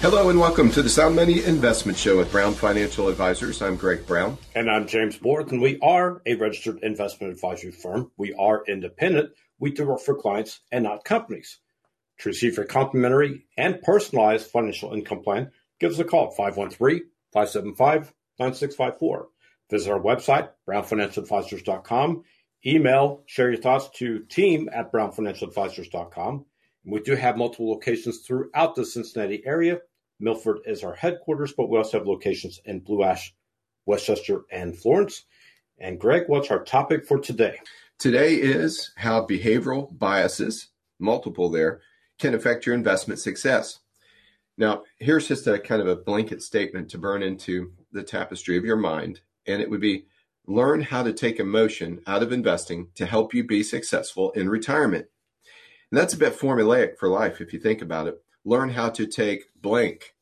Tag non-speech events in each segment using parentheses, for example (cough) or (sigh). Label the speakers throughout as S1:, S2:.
S1: Hello and welcome to the Sound Money Investment Show with Brown Financial Advisors. I'm Greg Brown.
S2: And I'm James Borth, and we are a registered investment advisory firm. We are independent. We do work for clients and not companies. To receive your complimentary and personalized financial income plan, give us a call at 513 575 9654. Visit our website, brownfinancialadvisors.com. Email, share your thoughts to team at brownfinancialadvisors.com. We do have multiple locations throughout the Cincinnati area Milford is our headquarters, but we also have locations in Blue Ash, Westchester, and Florence. And Greg, what's our topic for today?
S1: Today is how behavioral biases, multiple there, can affect your investment success. Now, here's just a kind of a blanket statement to burn into the tapestry of your mind, and it would be learn how to take emotion out of investing to help you be successful in retirement. And that's a bit formulaic for life if you think about it learn how to take blank.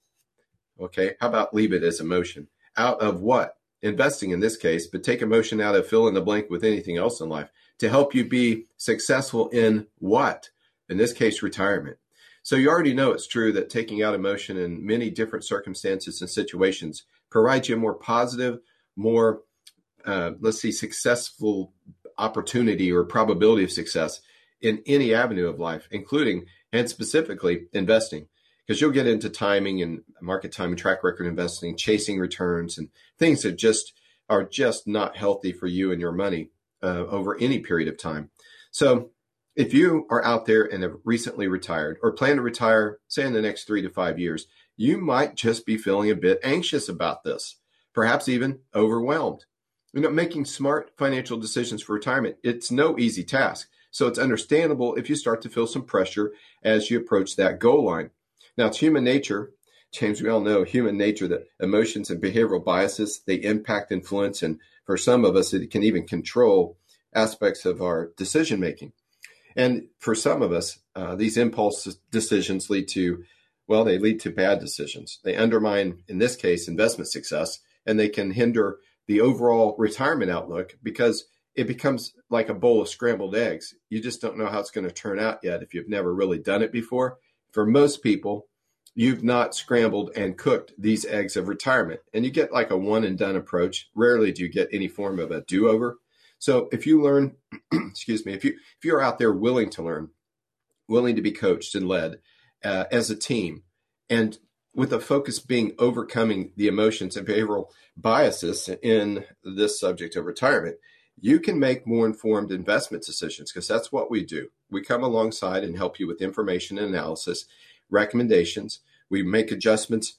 S1: Okay, how about leave it as emotion? Out of what? Investing in this case, but take emotion out of fill in the blank with anything else in life to help you be successful in what? In this case, retirement. So you already know it's true that taking out emotion in many different circumstances and situations provides you a more positive, more, uh, let's see, successful opportunity or probability of success in any avenue of life, including and specifically investing because you'll get into timing and market timing, and track record investing, chasing returns, and things that just are just not healthy for you and your money uh, over any period of time. So, if you are out there and have recently retired or plan to retire, say in the next three to five years, you might just be feeling a bit anxious about this, perhaps even overwhelmed. You know, making smart financial decisions for retirement, it's no easy task. So it's understandable if you start to feel some pressure as you approach that goal line. Now, it's human nature. James, we all know human nature that emotions and behavioral biases, they impact, influence, and for some of us, it can even control aspects of our decision making. And for some of us, uh, these impulse decisions lead to, well, they lead to bad decisions. They undermine, in this case, investment success, and they can hinder the overall retirement outlook because it becomes like a bowl of scrambled eggs. You just don't know how it's going to turn out yet if you've never really done it before. For most people, you've not scrambled and cooked these eggs of retirement, and you get like a one and done approach. Rarely do you get any form of a do over. So if you learn, (clears throat) excuse me, if you if you're out there willing to learn, willing to be coached and led uh, as a team, and with a focus being overcoming the emotions and behavioral biases in this subject of retirement, you can make more informed investment decisions because that's what we do. We come alongside and help you with information and analysis, recommendations. We make adjustments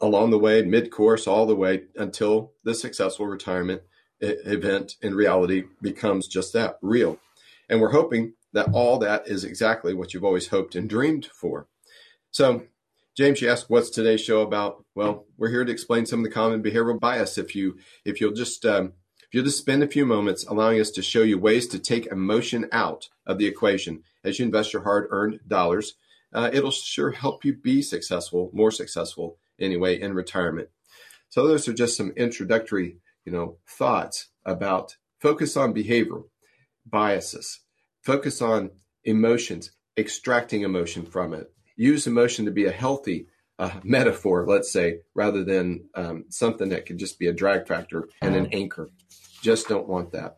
S1: along the way, mid course, all the way until the successful retirement event in reality becomes just that real. And we're hoping that all that is exactly what you've always hoped and dreamed for. So, James, you asked what's today's show about? Well, we're here to explain some of the common behavioral bias. If you if you'll just um, if you'll just spend a few moments allowing us to show you ways to take emotion out of the equation as you invest your hard earned dollars, uh, it'll sure help you be successful, more successful anyway, in retirement. So those are just some introductory, you know, thoughts about focus on behavioral biases, focus on emotions, extracting emotion from it. Use emotion to be a healthy uh, metaphor, let's say, rather than um, something that could just be a drag factor and an anchor. Just don't want that.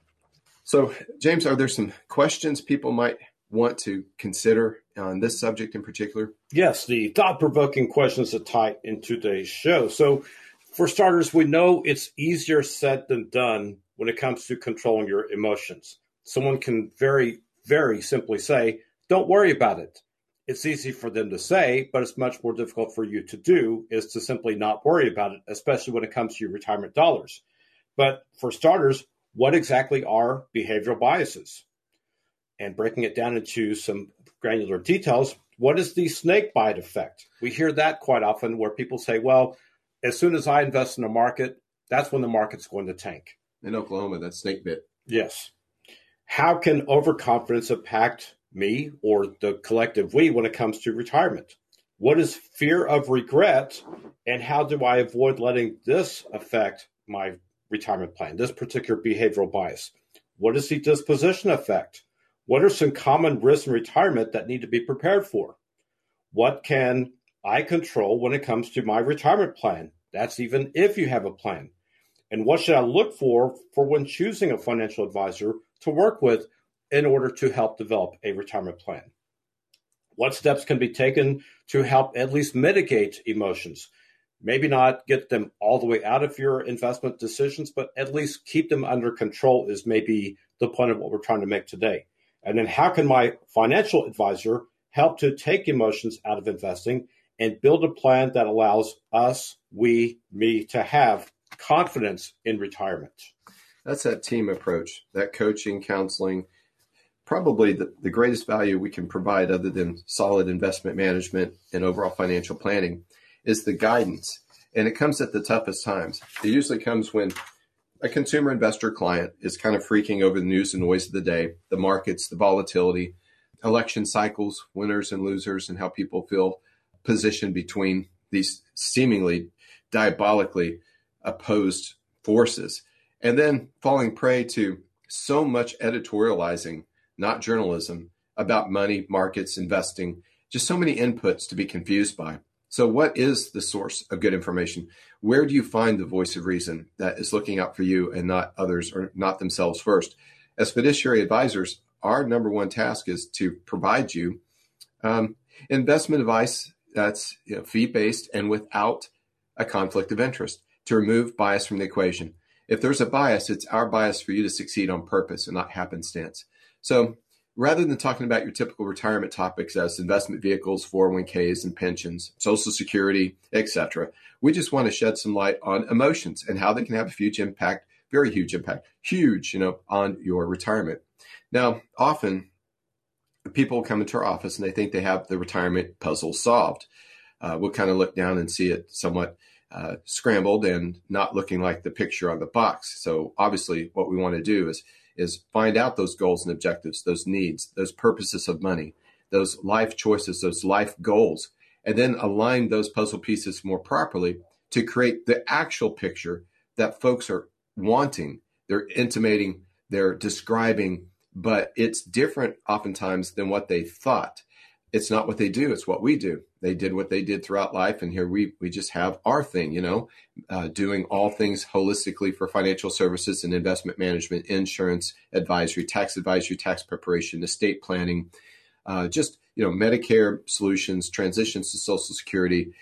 S1: So, James, are there some questions people might want to consider on this subject in particular?
S2: Yes, the thought provoking questions that tie into today's show. So, for starters, we know it's easier said than done when it comes to controlling your emotions. Someone can very, very simply say, Don't worry about it. It's easy for them to say, but it's much more difficult for you to do is to simply not worry about it, especially when it comes to your retirement dollars. But for starters, what exactly are behavioral biases? And breaking it down into some granular details, what is the snake bite effect? We hear that quite often where people say, well, as soon as I invest in a market, that's when the market's going to tank.
S1: in Oklahoma that snake bit.
S2: Yes. How can overconfidence impact me or the collective we when it comes to retirement? What is fear of regret, and how do I avoid letting this affect my retirement plan, this particular behavioral bias? What is the disposition effect? What are some common risks in retirement that need to be prepared for? What can I control when it comes to my retirement plan? That's even if you have a plan. And what should I look for for when choosing a financial advisor to work with in order to help develop a retirement plan? What steps can be taken to help at least mitigate emotions? Maybe not get them all the way out of your investment decisions, but at least keep them under control is maybe the point of what we're trying to make today. And then how can my financial advisor help to take emotions out of investing and build a plan that allows us, we, me to have confidence in retirement?
S1: That's that team approach, that coaching, counseling, probably the, the greatest value we can provide other than solid investment management and overall financial planning is the guidance. And it comes at the toughest times. It usually comes when a consumer investor client is kind of freaking over the news and noise of the day, the markets, the volatility, election cycles, winners and losers, and how people feel positioned between these seemingly diabolically opposed forces. And then falling prey to so much editorializing not journalism, about money, markets, investing, just so many inputs to be confused by. So, what is the source of good information? Where do you find the voice of reason that is looking out for you and not others or not themselves first? As fiduciary advisors, our number one task is to provide you um, investment advice that's you know, fee based and without a conflict of interest to remove bias from the equation. If there's a bias, it's our bias for you to succeed on purpose and not happenstance. So rather than talking about your typical retirement topics as investment vehicles, 401ks and pensions, social security, etc., we just want to shed some light on emotions and how they can have a huge impact, very huge impact, huge, you know, on your retirement. Now, often people come into our office and they think they have the retirement puzzle solved. Uh, we'll kind of look down and see it somewhat uh, scrambled and not looking like the picture on the box. So obviously, what we want to do is is find out those goals and objectives, those needs, those purposes of money, those life choices, those life goals, and then align those puzzle pieces more properly to create the actual picture that folks are wanting. They're intimating, they're describing, but it's different oftentimes than what they thought it's not what they do it's what we do. They did what they did throughout life and here we we just have our thing you know uh, doing all things holistically for financial services and investment management insurance advisory tax advisory tax preparation estate planning uh, just you know medicare solutions transitions to social security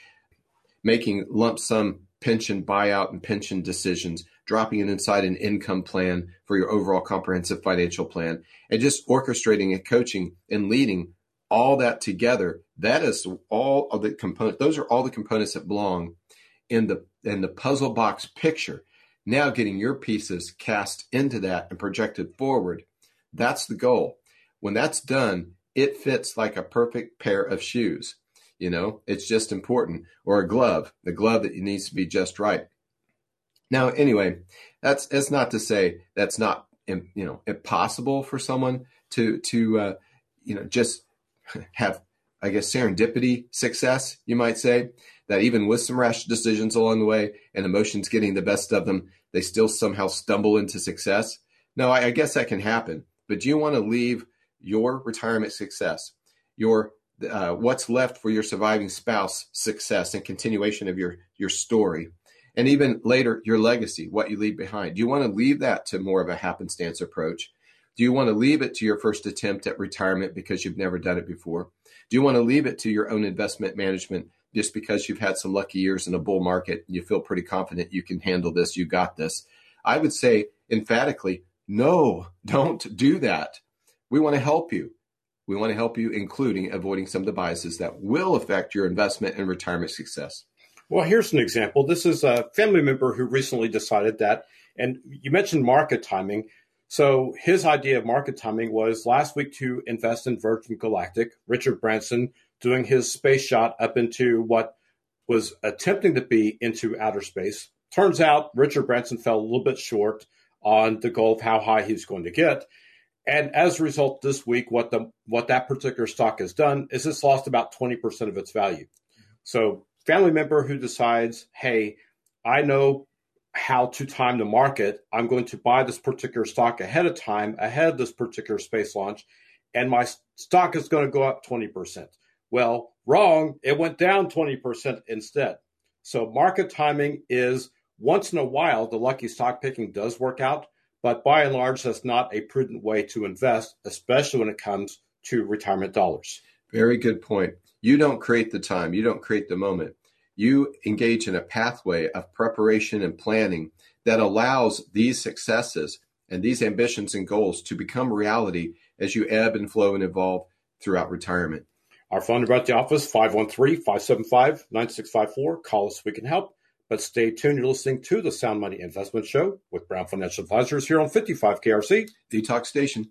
S1: making lump sum pension buyout and pension decisions dropping it inside an income plan for your overall comprehensive financial plan and just orchestrating and coaching and leading all that together, that is all of the components. Those are all the components that belong in the in the puzzle box picture. Now getting your pieces cast into that and projected forward. That's the goal. When that's done, it fits like a perfect pair of shoes. You know, it's just important. Or a glove, the glove that needs to be just right. Now, anyway, that's it's not to say that's not you know impossible for someone to to uh, you know just have, I guess, serendipity success, you might say, that even with some rash decisions along the way and emotions getting the best of them, they still somehow stumble into success. No, I, I guess that can happen. But do you want to leave your retirement success, your uh, what's left for your surviving spouse success and continuation of your your story, and even later your legacy, what you leave behind? Do you want to leave that to more of a happenstance approach? Do you want to leave it to your first attempt at retirement because you've never done it before? Do you want to leave it to your own investment management just because you've had some lucky years in a bull market? And you feel pretty confident you can handle this, you got this. I would say emphatically, no, don't do that. We want to help you. We want to help you, including avoiding some of the biases that will affect your investment and retirement success.
S2: Well, here's an example. This is a family member who recently decided that, and you mentioned market timing. So his idea of market timing was last week to invest in Virgin Galactic, Richard Branson doing his space shot up into what was attempting to be into outer space. Turns out Richard Branson fell a little bit short on the goal of how high he's going to get. And as a result, this week, what the what that particular stock has done is it's lost about 20% of its value. So family member who decides, hey, I know how to time the market. I'm going to buy this particular stock ahead of time, ahead of this particular space launch, and my stock is going to go up 20%. Well, wrong. It went down 20% instead. So market timing is once in a while, the lucky stock picking does work out, but by and large, that's not a prudent way to invest, especially when it comes to retirement dollars.
S1: Very good point. You don't create the time, you don't create the moment. You engage in a pathway of preparation and planning that allows these successes and these ambitions and goals to become reality as you ebb and flow and evolve throughout retirement.
S2: Our phone number at the office, 513-575-9654. Call us, we can help. But stay tuned. You're listening to the Sound Money Investment Show with Brown Financial Advisors here on 55 KRC.
S1: The Talk Station.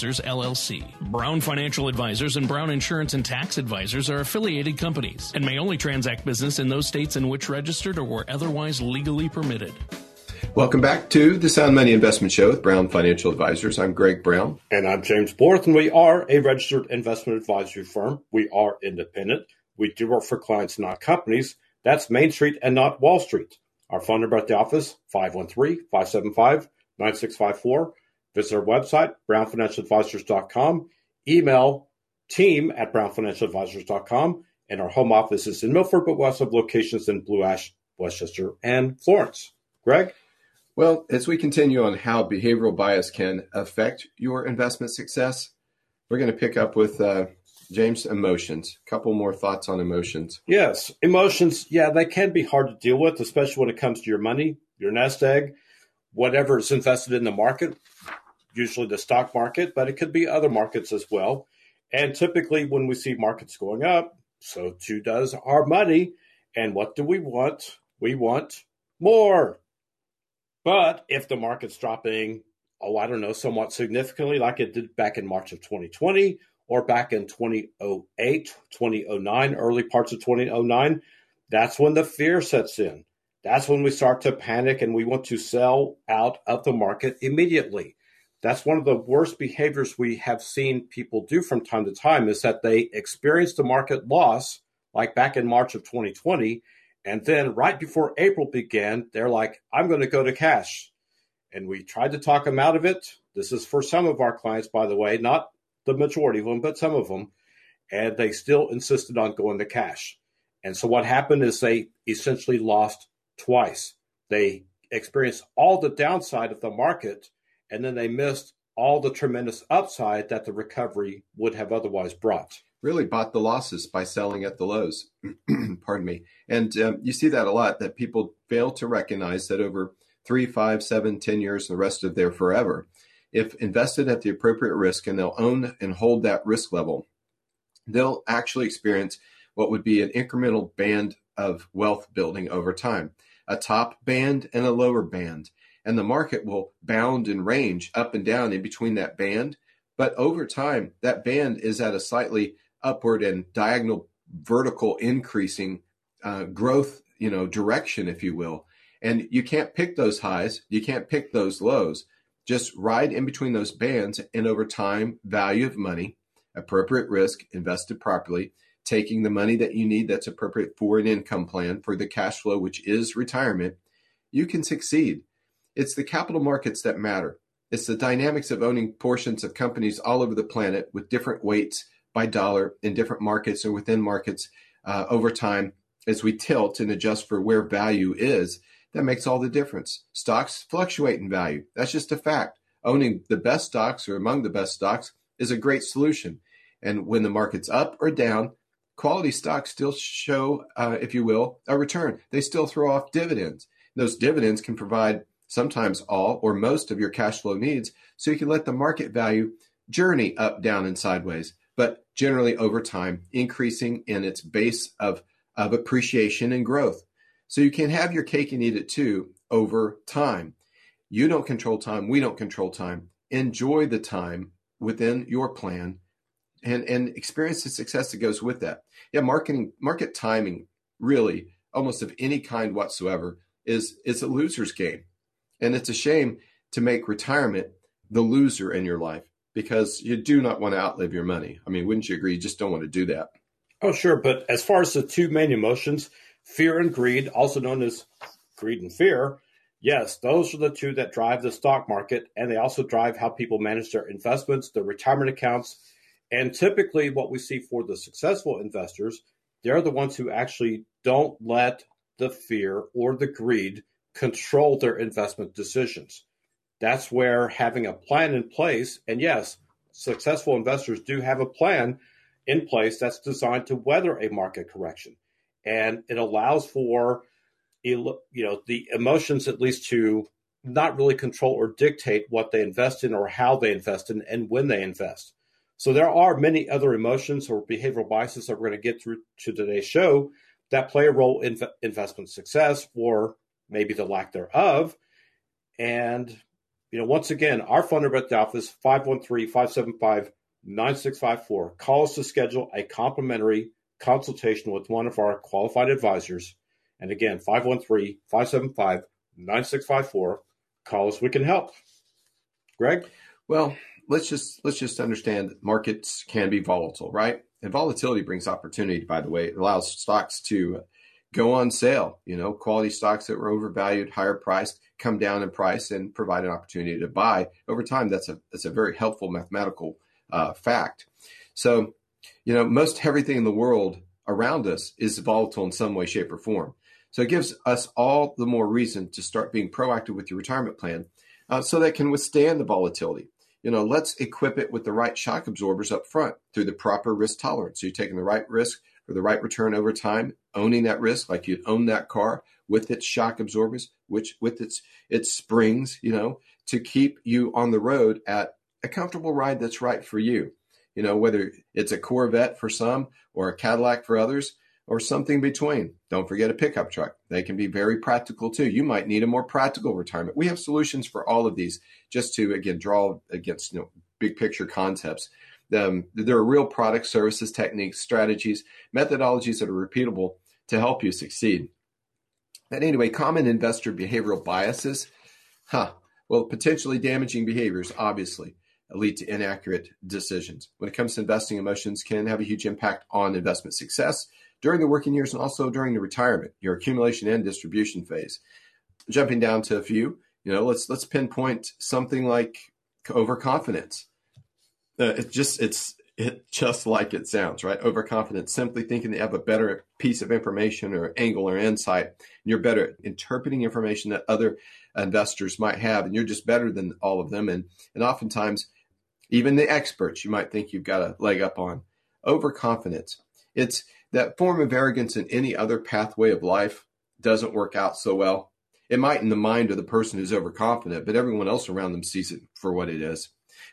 S3: Advisors, LLC. Brown Financial Advisors and Brown Insurance and Tax Advisors are affiliated companies and may only transact business in those states in which registered or were otherwise legally permitted.
S1: Welcome back to the Sound Money Investment Show with Brown Financial Advisors. I'm Greg Brown.
S2: And I'm James Borth, and we are a registered investment advisory firm. We are independent. We do work for clients, not companies. That's Main Street and not Wall Street. Our phone number at the office, 513 575 9654. Visit our website, brownfinancialadvisors.com. Email team at brownfinancialadvisors.com. And our home office is in Milford, but we also have locations in Blue Ash, Westchester, and Florence. Greg?
S1: Well, as we continue on how behavioral bias can affect your investment success, we're going to pick up with uh, James emotions. A couple more thoughts on emotions.
S2: Yes, emotions. Yeah, they can be hard to deal with, especially when it comes to your money, your nest egg, whatever is invested in the market usually the stock market, but it could be other markets as well. And typically, when we see markets going up, so too does our money. And what do we want? We want more. But if the market's dropping, oh, I don't know, somewhat significantly, like it did back in March of 2020 or back in 2008, 2009, early parts of 2009, that's when the fear sets in. That's when we start to panic and we want to sell out of the market immediately that's one of the worst behaviors we have seen people do from time to time is that they experience the market loss like back in March of 2020 and then right before April began they're like I'm going to go to cash. And we tried to talk them out of it. This is for some of our clients by the way not the majority of them but some of them. And they still insisted on going to cash. And so what happened is they essentially lost twice. They experienced all the downside of the market and then they missed all the tremendous upside that the recovery would have otherwise brought.
S1: Really bought the losses by selling at the lows. (clears throat) Pardon me. And um, you see that a lot that people fail to recognize that over three, five, seven, ten years, the rest of their forever, if invested at the appropriate risk and they'll own and hold that risk level, they'll actually experience what would be an incremental band of wealth building over time a top band and a lower band and the market will bound and range up and down in between that band. But over time, that band is at a slightly upward and diagonal vertical increasing uh, growth, you know, direction, if you will. And you can't pick those highs, you can't pick those lows. Just ride in between those bands, and over time, value of money, appropriate risk, invested properly, taking the money that you need that's appropriate for an income plan for the cash flow, which is retirement, you can succeed. It's the capital markets that matter. It's the dynamics of owning portions of companies all over the planet with different weights by dollar in different markets or within markets uh, over time as we tilt and adjust for where value is. That makes all the difference. Stocks fluctuate in value. That's just a fact. Owning the best stocks or among the best stocks is a great solution. And when the market's up or down, quality stocks still show, uh, if you will, a return. They still throw off dividends. Those dividends can provide sometimes all or most of your cash flow needs, so you can let the market value journey up, down, and sideways, but generally over time, increasing in its base of, of appreciation and growth. So you can have your cake and eat it too over time. You don't control time, we don't control time. Enjoy the time within your plan and, and experience the success that goes with that. Yeah, marketing market timing really almost of any kind whatsoever is is a loser's game. And it's a shame to make retirement the loser in your life because you do not want to outlive your money. I mean, wouldn't you agree? You just don't want to do that.
S2: Oh, sure. But as far as the two main emotions, fear and greed, also known as greed and fear, yes, those are the two that drive the stock market. And they also drive how people manage their investments, their retirement accounts. And typically, what we see for the successful investors, they're the ones who actually don't let the fear or the greed control their investment decisions. That's where having a plan in place, and yes, successful investors do have a plan in place that's designed to weather a market correction. And it allows for you know the emotions at least to not really control or dictate what they invest in or how they invest in and when they invest. So there are many other emotions or behavioral biases that we're going to get through to today's show that play a role in investment success or maybe the lack thereof. And, you know, once again, our phone number at the office, 513 575 9654. Call us to schedule a complimentary consultation with one of our qualified advisors. And again, 513 575 9654. Call us, we can help. Greg?
S1: Well, let's just let's just understand that markets can be volatile, right? And volatility brings opportunity, by the way. It allows stocks to go on sale. You know, quality stocks that were overvalued, higher priced, come down in price and provide an opportunity to buy over time. That's a that's a very helpful mathematical uh, fact. So, you know, most everything in the world around us is volatile in some way, shape, or form. So it gives us all the more reason to start being proactive with your retirement plan, uh, so that can withstand the volatility. You know, let's equip it with the right shock absorbers up front through the proper risk tolerance. So you're taking the right risk for the right return over time, owning that risk like you'd own that car with its shock absorbers, which with its its springs, you know, to keep you on the road at a comfortable ride that's right for you. You know, whether it's a Corvette for some or a Cadillac for others or something between. Don't forget a pickup truck. They can be very practical too. You might need a more practical retirement. We have solutions for all of these just to again draw against you know big picture concepts um, there are real products, services, techniques, strategies, methodologies that are repeatable to help you succeed. But anyway, common investor behavioral biases, huh? Well, potentially damaging behaviors, obviously, lead to inaccurate decisions. When it comes to investing, emotions can have a huge impact on investment success during the working years and also during the retirement, your accumulation and distribution phase. Jumping down to a few, you know, let's let's pinpoint something like overconfidence. Uh, just it's it just like it sounds, right? Overconfidence, simply thinking they have a better piece of information or angle or insight, and you're better at interpreting information that other investors might have, and you're just better than all of them. And and oftentimes, even the experts, you might think you've got a leg up on. Overconfidence. It's that form of arrogance in any other pathway of life doesn't work out so well. It might in the mind of the person who's overconfident, but everyone else around them sees it for what it is.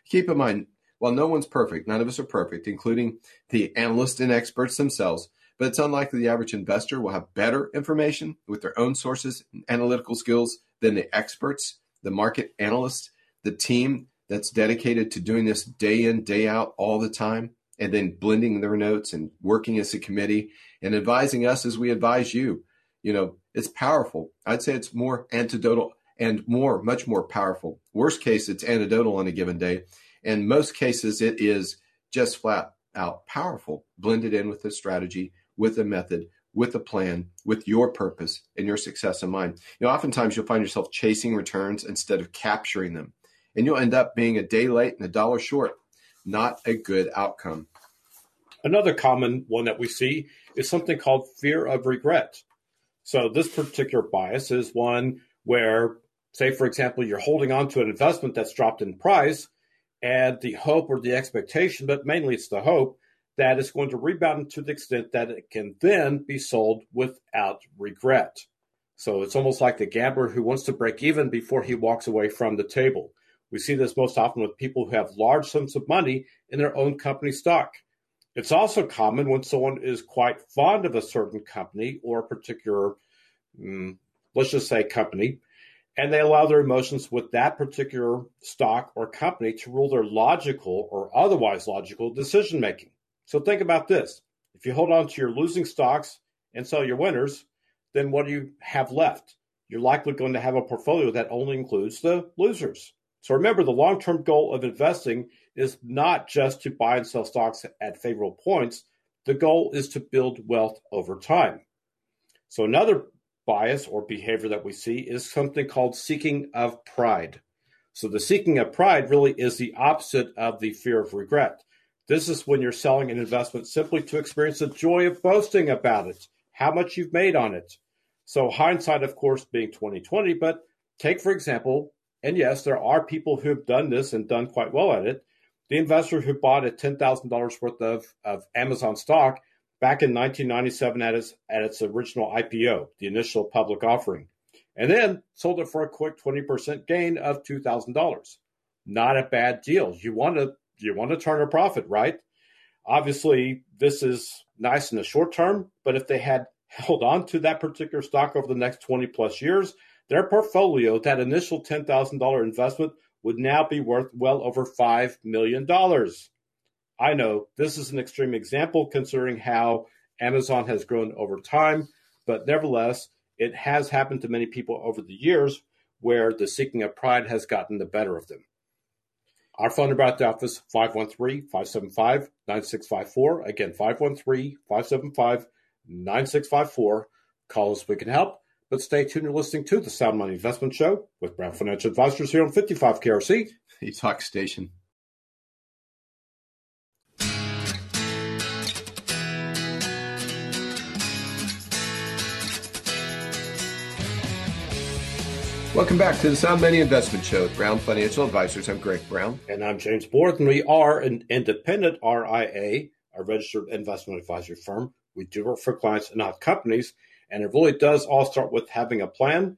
S1: Keep in mind, while no one's perfect, none of us are perfect, including the analysts and experts themselves, but it's unlikely the average investor will have better information with their own sources and analytical skills than the experts, the market analysts, the team that's dedicated to doing this day in, day out all the time, and then blending their notes and working as a committee and advising us as we advise you. You know, it's powerful. I'd say it's more antidotal and more, much more powerful. Worst case, it's anecdotal on a given day. In most cases, it is just flat out powerful, blended in with a strategy, with a method, with a plan, with your purpose and your success in mind. You know, oftentimes you'll find yourself chasing returns instead of capturing them. And you'll end up being a day late and a dollar short. Not a good outcome.
S2: Another common one that we see is something called fear of regret. So, this particular bias is one where, say, for example, you're holding on to an investment that's dropped in price and the hope or the expectation, but mainly it's the hope that it's going to rebound to the extent that it can then be sold without regret. So it's almost like the gambler who wants to break even before he walks away from the table. We see this most often with people who have large sums of money in their own company stock. It's also common when someone is quite fond of a certain company or a particular, um, let's just say, company, and they allow their emotions with that particular stock or company to rule their logical or otherwise logical decision making. So think about this. If you hold on to your losing stocks and sell your winners, then what do you have left? You're likely going to have a portfolio that only includes the losers. So remember, the long term goal of investing is not just to buy and sell stocks at favorable points. The goal is to build wealth over time. So another bias or behavior that we see is something called seeking of pride. So the seeking of pride really is the opposite of the fear of regret. This is when you're selling an investment simply to experience the joy of boasting about it, how much you've made on it. So hindsight, of course, being 2020, but take for example, and yes, there are people who have done this and done quite well at it. The investor who bought a $10,000 worth of, of Amazon stock back in 1997 at its, at its original IPO, the initial public offering, and then sold it for a quick 20% gain of $2,000. Not a bad deal. You want to you want to turn a profit, right? Obviously, this is nice in the short term, but if they had (laughs) held on to that particular stock over the next 20 plus years, their portfolio, that initial $10,000 investment, would now be worth well over $5 million. I know this is an extreme example considering how Amazon has grown over time, but nevertheless, it has happened to many people over the years where the seeking of pride has gotten the better of them. Our phone number at the office, 513-575-9654. Again, 513-575-9654. Call us, we can help. But stay tuned. You're listening to the Sound Money Investment Show with Brown Financial Advisors here on 55 KRC.
S1: Talk Station. Welcome back to the Sound Money Investment Show with Brown Financial Advisors. I'm Greg Brown.
S2: And I'm James Borth, and we are an independent RIA, a registered investment advisory firm. We do work for clients and not companies. And it really does all start with having a plan.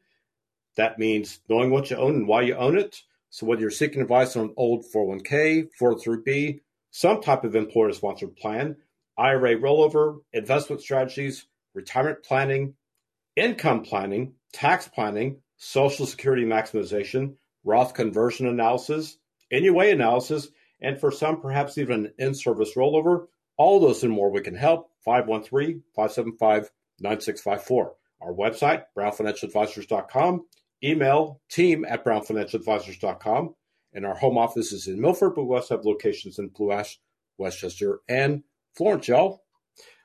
S2: That means knowing what you own and why you own it. So whether you're seeking advice on an old 401k, 403b, some type of employer sponsored plan, IRA rollover, investment strategies, retirement planning, income planning, tax planning, Social Security maximization, Roth conversion analysis, NUA analysis, and for some, perhaps even in service rollover. All those and more we can help. 513 575 9654. Our website, brownfinancialadvisors.com. Email team at brownfinancialadvisors.com. And our home office is in Milford, but we also have locations in Blue Ash, Westchester, and Florence, y'all.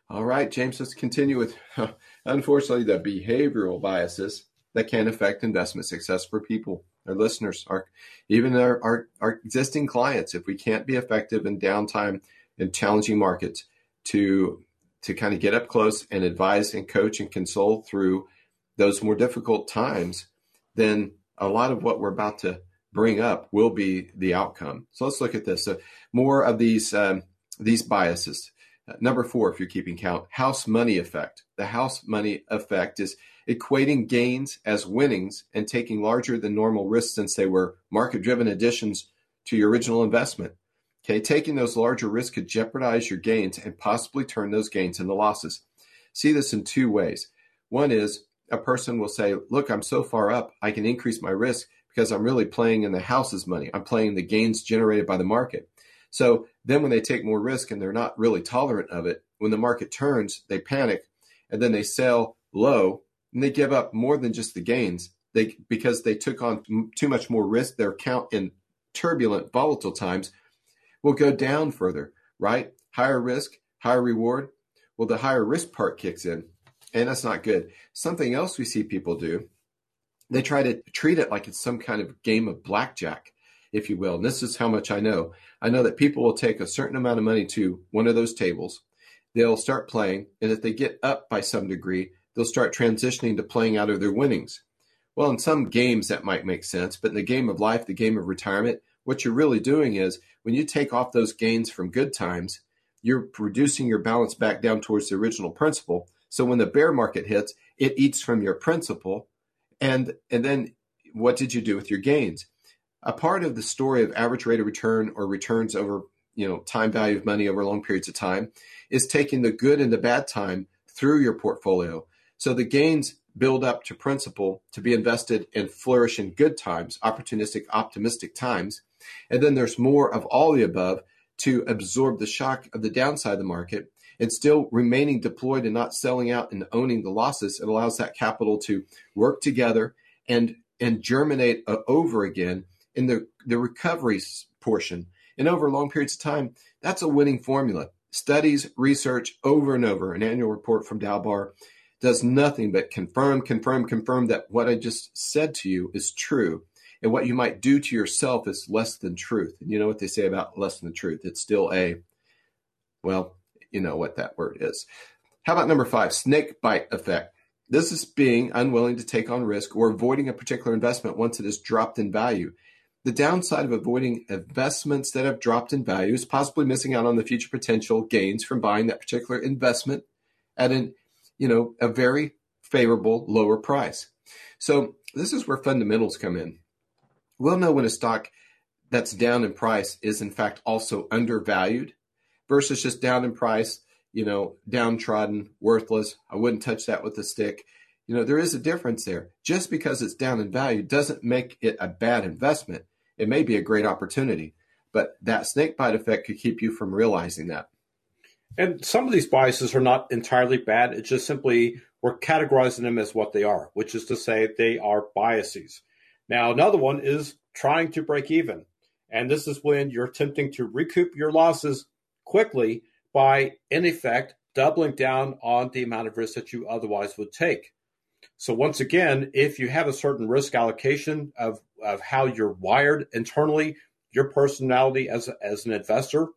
S1: All right, James, let's continue with, (laughs) unfortunately, the behavioral biases that can affect investment success for people, our listeners, our even our, our, our existing clients. If we can't be effective in downtime in challenging markets to to kind of get up close and advise and coach and console through those more difficult times, then a lot of what we're about to bring up will be the outcome. So let's look at this. So more of these um, these biases. Uh, number four, if you're keeping count, house money effect. The house money effect is equating gains as winnings and taking larger than normal risks since they were market driven additions to your original investment. Okay, taking those larger risks could jeopardize your gains and possibly turn those gains into losses. See this in two ways. One is a person will say, Look, I'm so far up, I can increase my risk because I'm really playing in the house's money. I'm playing the gains generated by the market. So then when they take more risk and they're not really tolerant of it, when the market turns, they panic and then they sell low and they give up more than just the gains. They because they took on too much more risk their account in turbulent volatile times will go down further right? Higher risk higher reward. Well the higher risk part kicks in and that's not good. Something else we see people do they try to treat it like it's some kind of game of blackjack if you will. And this is how much i know. I know that people will take a certain amount of money to one of those tables. They'll start playing and if they get up by some degree they'll start transitioning to playing out of their winnings. Well, in some games that might make sense, but in the game of life, the game of retirement, what you're really doing is when you take off those gains from good times, you're reducing your balance back down towards the original principal. So when the bear market hits, it eats from your principal. And, and then what did you do with your gains? A part of the story of average rate of return or returns over, you know, time value of money over long periods of time is taking the good and the bad time through your portfolio. So the gains build up to principal to be invested and flourish in good times, opportunistic, optimistic times. And then there's more of all the above to absorb the shock of the downside of the market and still remaining deployed and not selling out and owning the losses. It allows that capital to work together and and germinate uh, over again in the the recovery portion. And over long periods of time, that's a winning formula. Studies, research over and over. An annual report from Dalbar does nothing but confirm, confirm, confirm that what I just said to you is true. And what you might do to yourself is less than truth. And you know what they say about less than the truth? It's still a, well, you know what that word is. How about number five, snake bite effect? This is being unwilling to take on risk or avoiding a particular investment once it has dropped in value. The downside of avoiding investments that have dropped in value is possibly missing out on the future potential gains from buying that particular investment at an, you know, a very favorable lower price. So this is where fundamentals come in. We'll know when a stock that's down in price is in fact also undervalued versus just down in price, you know, downtrodden, worthless. I wouldn't touch that with a stick. You know, there is a difference there. Just because it's down in value doesn't make it a bad investment. It may be a great opportunity, but that snake bite effect could keep you from realizing that.
S2: And some of these biases are not entirely bad. It's just simply we're categorizing them as what they are, which is to say they are biases. Now, another one is trying to break even. And this is when you're attempting to recoup your losses quickly by, in effect, doubling down on the amount of risk that you otherwise would take. So, once again, if you have a certain risk allocation of, of how you're wired internally, your personality as, as an investor,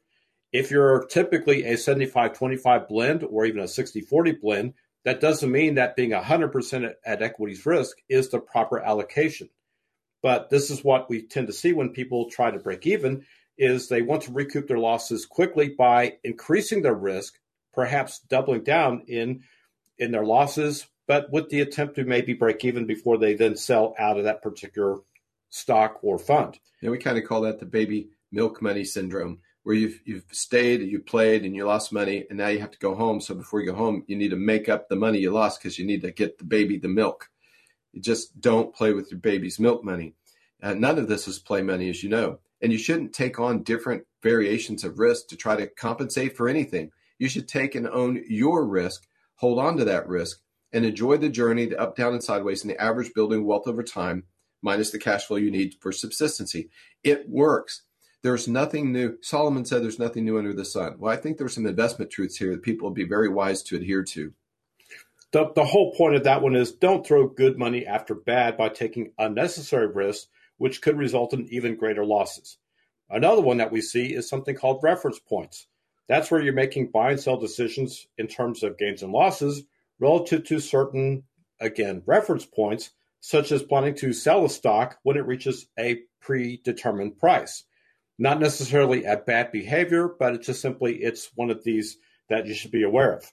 S2: if you're typically a 75 25 blend or even a 60 40 blend, that doesn't mean that being 100% at equities risk is the proper allocation. But this is what we tend to see when people try to break even is they want to recoup their losses quickly by increasing their risk, perhaps doubling down in in their losses, but with the attempt to maybe break even before they then sell out of that particular stock or fund.
S1: Yeah, we kind of call that the baby milk money syndrome, where you've you've stayed, you played, and you lost money, and now you have to go home. So before you go home, you need to make up the money you lost because you need to get the baby the milk. You just don't play with your baby's milk money. Uh, none of this is play money, as you know. And you shouldn't take on different variations of risk to try to compensate for anything. You should take and own your risk, hold on to that risk, and enjoy the journey, the up, down, and sideways, and the average building wealth over time, minus the cash flow you need for subsistency. It works. There's nothing new. Solomon said there's nothing new under the sun. Well, I think there's some investment truths here that people would be very wise to adhere to.
S2: The, the whole point of that one is don't throw good money after bad by taking unnecessary risks which could result in even greater losses. Another one that we see is something called reference points. That's where you're making buy and sell decisions in terms of gains and losses relative to certain, again, reference points, such as planning to sell a stock when it reaches a predetermined price. Not necessarily a bad behavior, but it's just simply it's one of these that you should be aware of.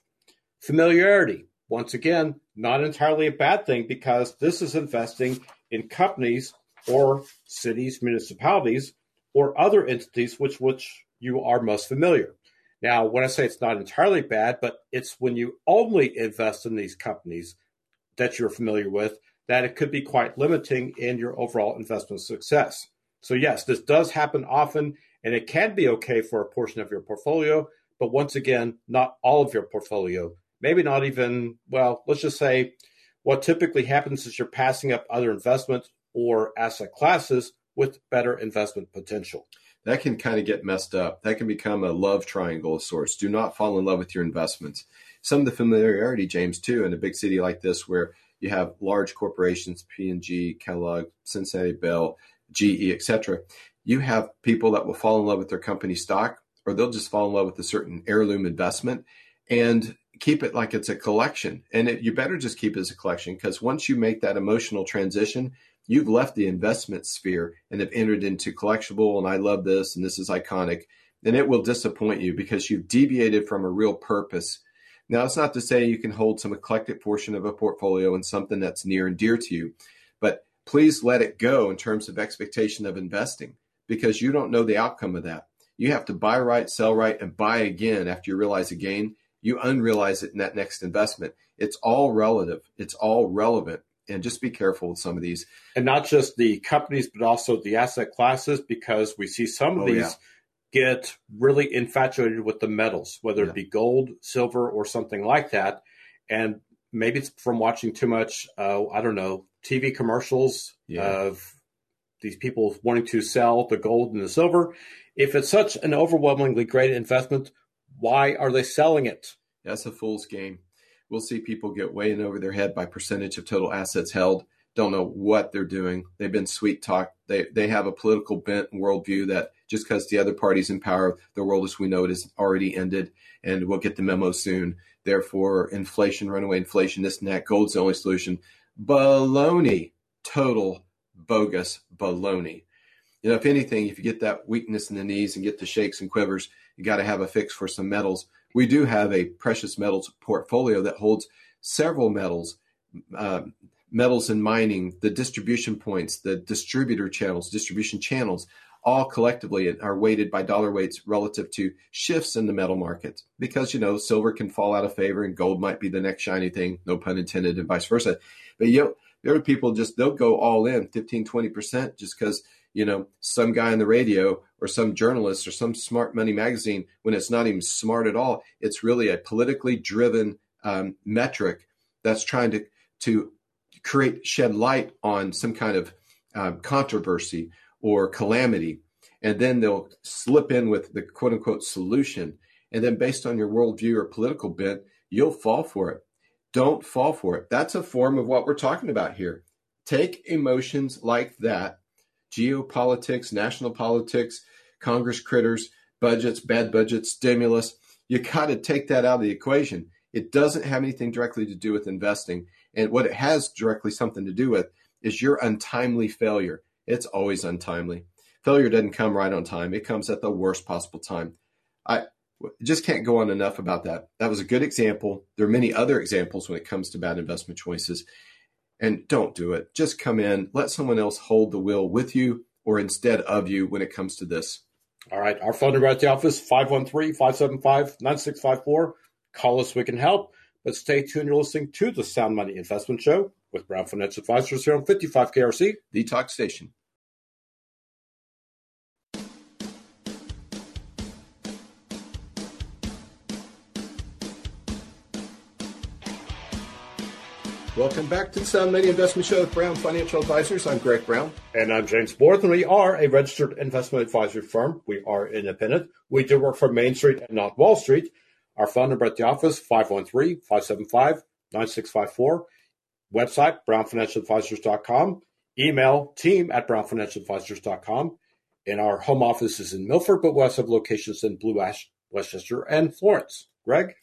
S2: Familiarity, once again, not entirely a bad thing because this is investing in companies or cities, municipalities, or other entities which which you are most familiar. Now, when I say it's not entirely bad, but it's when you only invest in these companies that you're familiar with that it could be quite limiting in your overall investment success. So, yes, this does happen often, and it can be okay for a portion of your portfolio, but once again, not all of your portfolio. Maybe not even, well, let's just say what typically happens is you're passing up other investments or asset classes with better investment potential.
S1: That can kind of get messed up. That can become a love triangle of sorts. Do not fall in love with your investments. Some of the familiarity, James, too, in a big city like this where you have large corporations, P&G, Kellogg, Cincinnati Bell, GE, etc. You have people that will fall in love with their company stock or they'll just fall in love with a certain heirloom investment and keep it like it's a collection. And it, you better just keep it as a collection because once you make that emotional transition, you've left the investment sphere and have entered into collectible and I love this and this is iconic, then it will disappoint you because you've deviated from a real purpose Now, it's not to say you can hold some eclectic portion of a portfolio in something that's near and dear to you, but please let it go in terms of expectation of investing because you don't know the outcome of that. You have to buy right, sell right, and buy again after you realize a gain. You unrealize it in that next investment. It's all relative, it's all relevant. And just be careful with some of these.
S2: And not just the companies, but also the asset classes, because we see some of oh, these. Yeah get really infatuated with the metals, whether yeah. it be gold, silver, or something like that. And maybe it's from watching too much, uh, I don't know, TV commercials yeah. of these people wanting to sell the gold and the silver. If it's such an overwhelmingly great investment, why are they selling it?
S1: That's a fool's game. We'll see people get way in over their head by percentage of total assets held. Don't know what they're doing. They've been sweet talk. They they have a political bent and worldview that just because the other party's in power, the world as we know it is already ended, and we'll get the memo soon. Therefore, inflation, runaway inflation, this and that, gold's the only solution. Baloney, total bogus baloney. You know, if anything, if you get that weakness in the knees and get the shakes and quivers, you got to have a fix for some metals. We do have a precious metals portfolio that holds several metals, uh, metals and mining, the distribution points, the distributor channels, distribution channels, all collectively are weighted by dollar weights relative to shifts in the metal market because you know silver can fall out of favor and gold might be the next shiny thing no pun intended and vice versa. But you know there are people just they'll go all in 15 20% just because you know some guy on the radio or some journalist or some smart money magazine when it's not even smart at all it's really a politically driven um, metric that's trying to to create shed light on some kind of um, controversy or calamity. And then they'll slip in with the quote unquote solution. And then, based on your worldview or political bent, you'll fall for it. Don't fall for it. That's a form of what we're talking about here. Take emotions like that geopolitics, national politics, Congress critters, budgets, bad budgets, stimulus. You got to take that out of the equation. It doesn't have anything directly to do with investing. And what it has directly something to do with is your untimely failure. It's always untimely. Failure doesn't come right on time. It comes at the worst possible time. I just can't go on enough about that. That was a good example. There are many other examples when it comes to bad investment choices. And don't do it. Just come in, let someone else hold the wheel with you or instead of you when it comes to this.
S2: All right. Our phone number at the office, 513 575 9654. Call us, we can help. But stay tuned. You're listening to the Sound Money Investment Show with Brown Financial Advisors here on 55 KRC,
S1: the talk station. Welcome back to the Sound Money Investment Show with Brown Financial Advisors. I'm Greg Brown.
S2: And I'm James Borth, and we are a registered investment advisory firm. We are independent. We do work for Main Street and not Wall Street. Our phone number at the office, 513-575-9654. Website, brownfinancialadvisors.com. Email, team at brownfinancialadvisors.com. And our home office is in Milford, but we also have locations in Blue Ash, West Chester, and Florence. Greg?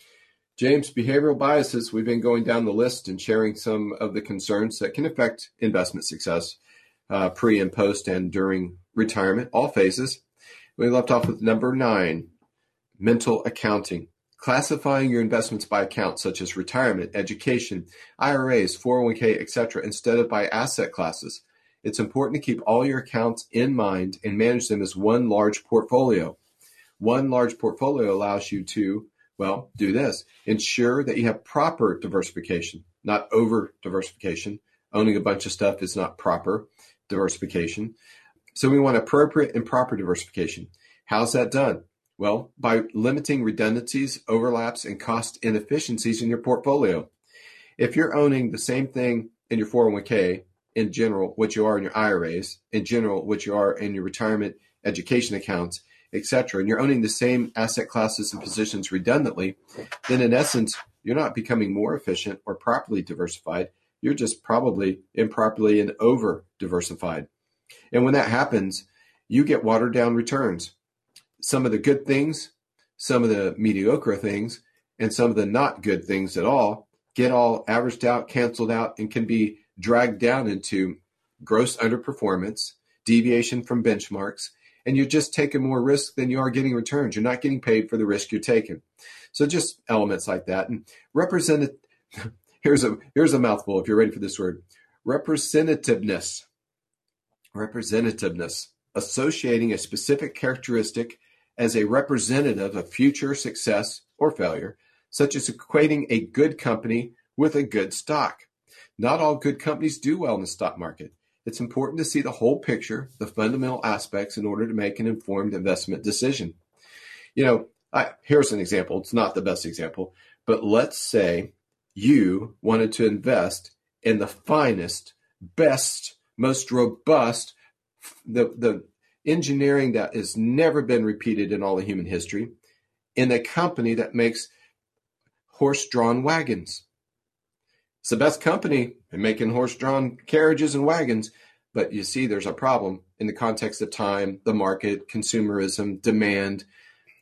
S1: James, behavioral biases. We've been going down the list and sharing some of the concerns that can affect investment success uh, pre and post and during retirement, all phases. We left off with number nine mental accounting classifying your investments by account such as retirement, education, IRAs, 401k, etc., instead of by asset classes. It's important to keep all your accounts in mind and manage them as one large portfolio. One large portfolio allows you to, well, do this. Ensure that you have proper diversification, not over diversification. Owning a bunch of stuff is not proper diversification. So we want appropriate and proper diversification. How's that done? Well, by limiting redundancies, overlaps, and cost inefficiencies in your portfolio. If you're owning the same thing in your 401k, in general, what you are in your IRAs, in general, what you are in your retirement education accounts, etc., and you're owning the same asset classes and positions redundantly, then in essence, you're not becoming more efficient or properly diversified. You're just probably improperly and over diversified. And when that happens, you get watered down returns some of the good things, some of the mediocre things, and some of the not good things at all get all averaged out, canceled out, and can be dragged down into gross underperformance, deviation from benchmarks, and you're just taking more risk than you are getting returns. You're not getting paid for the risk you're taking. So just elements like that. And represented (laughs) here's a here's a mouthful if you're ready for this word. Representativeness. Representativeness. Associating a specific characteristic as a representative of future success or failure, such as equating a good company with a good stock. Not all good companies do well in the stock market. It's important to see the whole picture, the fundamental aspects, in order to make an informed investment decision. You know, I, here's an example. It's not the best example, but let's say you wanted to invest in the finest, best, most robust, the, the engineering that has never been repeated in all of human history in a company that makes horse drawn wagons. It's the best company in making horse drawn carriages and wagons. But you see, there's a problem in the context of time, the market, consumerism, demand.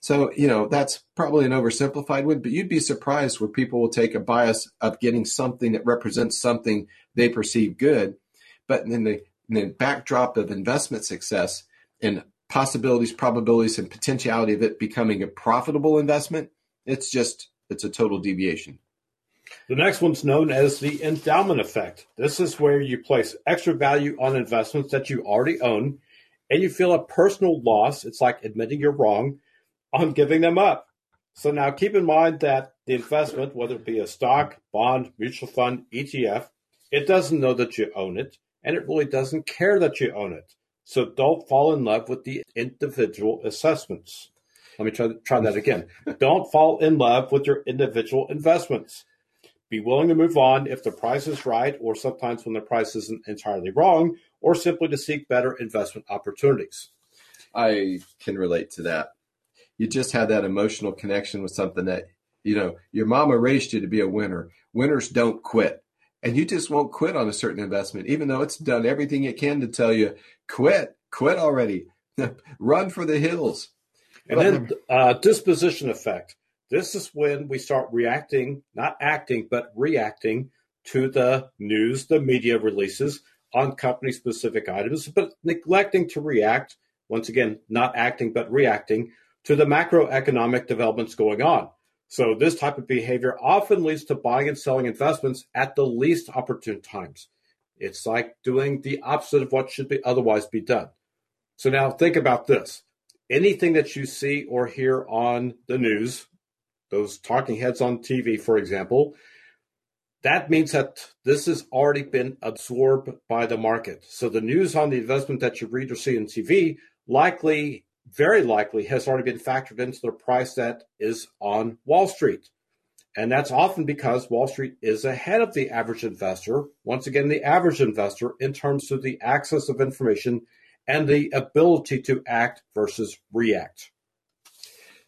S1: So, you know, that's probably an oversimplified one, but you'd be surprised where people will take a bias of getting something that represents something they perceive good. But in the, in the backdrop of investment success and possibilities, probabilities, and potentiality of it becoming a profitable investment, it's just, it's a total deviation.
S2: The next one's known as the endowment effect. This is where you place extra value on investments that you already own and you feel a personal loss. It's like admitting you're wrong on giving them up. So now keep in mind that the investment, whether it be a stock, bond, mutual fund, ETF, it doesn't know that you own it and it really doesn't care that you own it. So don't fall in love with the individual assessments. Let me try, try that again. don't fall in love with your individual investments be willing to move on if the price is right, or sometimes when the price isn't entirely wrong, or simply to seek better investment opportunities.
S1: I can relate to that. You just had that emotional connection with something that, you know, your mama raised you to be a winner. Winners don't quit. And you just won't quit on a certain investment, even though it's done everything it can to tell you, quit, quit already, (laughs) run for the hills.
S2: And then uh, disposition effect. This is when we start reacting, not acting, but reacting to the news, the media releases on company specific items, but neglecting to react, once again, not acting, but reacting to the macroeconomic developments going on. So, this type of behavior often leads to buying and selling investments at the least opportune times. It's like doing the opposite of what should be otherwise be done. So, now think about this anything that you see or hear on the news, those talking heads on TV, for example, that means that this has already been absorbed by the market. So the news on the investment that you read or see on TV likely, very likely, has already been factored into the price that is on Wall Street. And that's often because Wall Street is ahead of the average investor. Once again, the average investor in terms of the access of information and the ability to act versus react.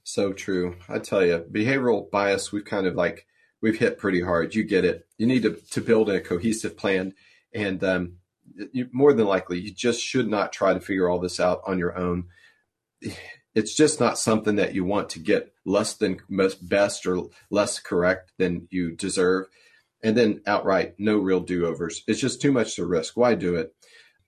S1: So true. I tell you, behavioral bias, we've kind of like, we've hit pretty hard. You get it. You need to, to build a cohesive plan. And um, you, more than likely, you just should not try to figure all this out on your own. (sighs) It's just not something that you want to get less than best or less correct than you deserve. And then outright, no real do overs. It's just too much to risk. Why do it?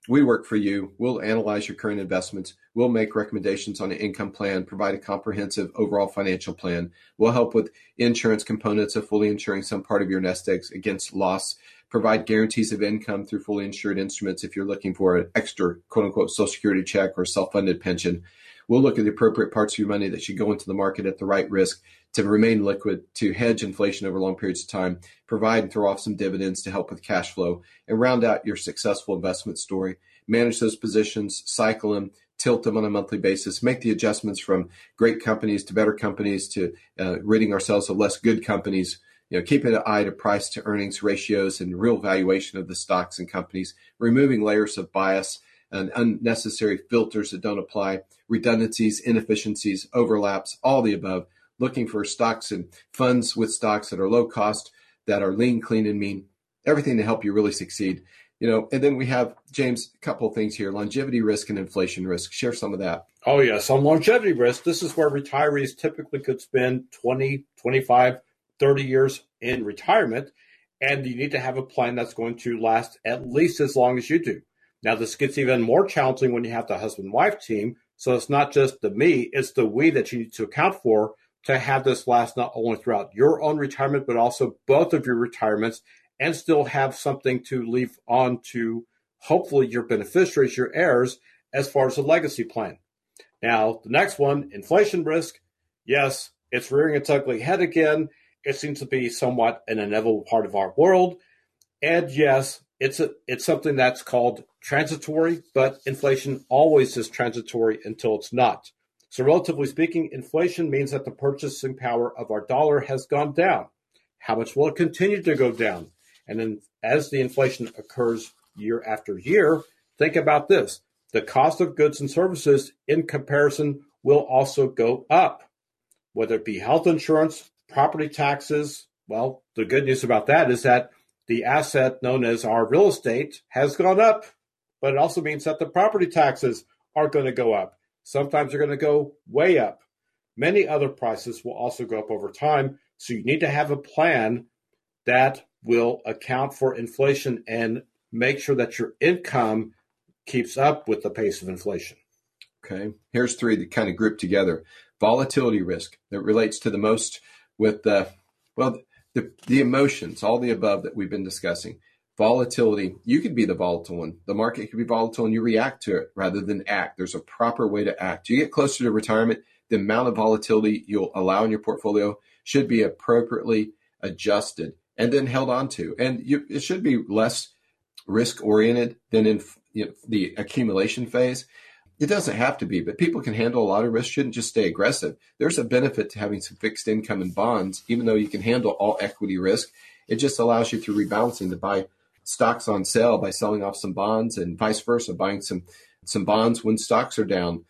S1: We work for you. We'll analyze your current investments. We'll make recommendations on an income plan, provide a comprehensive overall financial plan. We'll help with insurance components of fully insuring some part of your nest eggs against loss, provide guarantees of income through fully insured instruments if you're looking for an extra quote unquote social security check or self funded pension. We'll look at the appropriate parts of your money that should go into the market at the right risk to remain liquid, to hedge inflation over long periods of time, provide and throw off some dividends to help with cash flow, and round out your successful investment story. Manage those positions, cycle them, tilt them on a monthly basis, make the adjustments from great companies to better companies to uh, ridding ourselves of less good companies. You know, keeping an eye to price to earnings ratios and real valuation of the stocks and companies, removing layers of bias and unnecessary filters that don't apply, redundancies, inefficiencies, overlaps, all the above looking for stocks and funds with stocks that are low cost, that are lean, clean, and mean, everything to help you really succeed. You know, and then we have James, a couple of things here: longevity risk and inflation risk. Share some of that.
S2: Oh yes, on longevity risk, this is where retirees typically could spend 20, 25, 30 years in retirement, and you need to have a plan that's going to last at least as long as you do. Now, this gets even more challenging when you have the husband wife team So it's not just the me, it's the we that you need to account for to have this last not only throughout your own retirement, but also both of your retirements and still have something to leave on to hopefully your beneficiaries, your heirs, as far as a legacy plan. Now, the next one, inflation risk. Yes, it's rearing its ugly head again. It seems to be somewhat an inevitable part of our world. And yes, it's a, it's something that's called transitory, but inflation always is transitory until it's not. So relatively speaking, inflation means that the purchasing power of our dollar has gone down. How much will it continue to go down? And then as the inflation occurs year after year, think about this. The cost of goods and services in comparison will also go up, whether it be health insurance, property taxes. Well, the good news about that is that the asset known as our real estate has gone up, but it also means that the property taxes are going to go up. Sometimes they're going to go way up. Many other prices will also go up over time. So you need to have a plan that will account for inflation and make sure that your income keeps up with the pace of inflation.
S1: Okay. Here's three that kind of group together. Volatility risk that relates to the most with the, well, the, the emotions, all the above that we've been discussing. Volatility, you could be the volatile one. The market could be volatile and you react to it rather than act. There's a proper way to act. You get closer to retirement, the amount of volatility you'll allow in your portfolio should be appropriately adjusted and then held on to. And you, it should be less risk oriented than in you know, the accumulation phase. It doesn't have to be, but people can handle a lot of risk, shouldn't just stay aggressive. There's a benefit to having some fixed income and bonds, even though you can handle all equity risk. It just allows you through rebalancing to buy stocks on sale by selling off some bonds and vice versa, buying some some bonds when stocks are down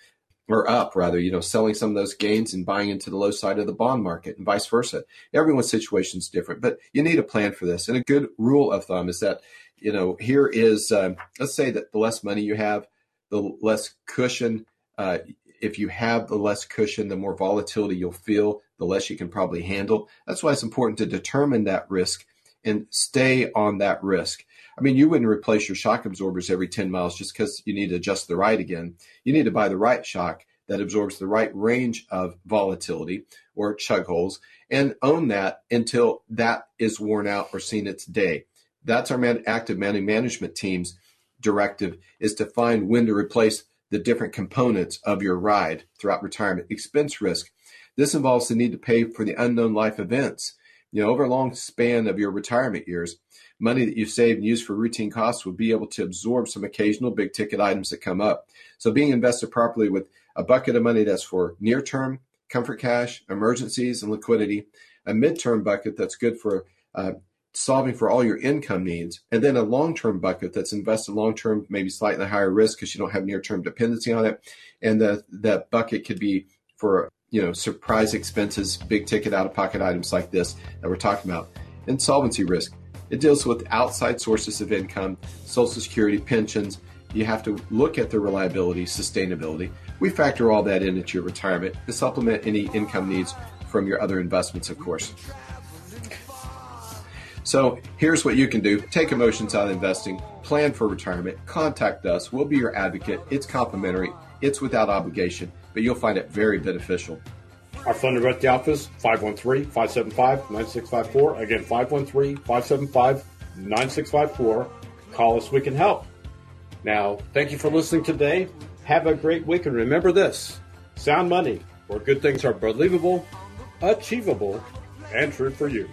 S1: or up rather, you know, selling some of those gains and buying into the low side of the bond market and vice versa. Everyone's situation is different, but you need a plan for this. And a good rule of thumb is that, you know, here is, um, let's say that the less money you have, the less cushion. Uh, if you have the less cushion, the more volatility you'll feel, the less you can probably handle. That's why it's important to determine that risk and stay on that risk. I mean, you wouldn't replace your shock absorbers every 10 miles just because you need to adjust the right again. You need to buy the right shock that absorbs the right range of volatility or chug holes and own that until that is worn out or seen its day. That's our man, active money management team's directive is to find when to replace the different components of your ride throughout retirement. Expense risk. This involves the need to pay for the unknown life events. You know, over a long span of your retirement years, money that you've saved and used for routine costs will be able to absorb some occasional big ticket items that come up. So being invested properly with a bucket of money that's for near term comfort cash, emergencies, and liquidity, a midterm bucket that's good for uh, solving for all your income needs, and then a long term bucket that's invested long term, maybe slightly higher risk because you don't have near term dependency on it. And the, that bucket could be for you know surprise expenses, big ticket out of pocket items like this that we're talking about, insolvency risk it deals with outside sources of income, Social Security, pensions. You have to look at the reliability, sustainability. We factor all that in into your retirement to supplement any income needs from your other investments, of course. So here's what you can do take emotions out of investing, plan for retirement, contact us. We'll be your advocate. It's complimentary, it's without obligation, but you'll find it very beneficial.
S2: Our phone number at the office, 513-575-9654. Again, 513-575-9654. Call us, we can help. Now, thank you for listening today. Have a great week, and remember this, sound money, where good things are believable, achievable, and true for you.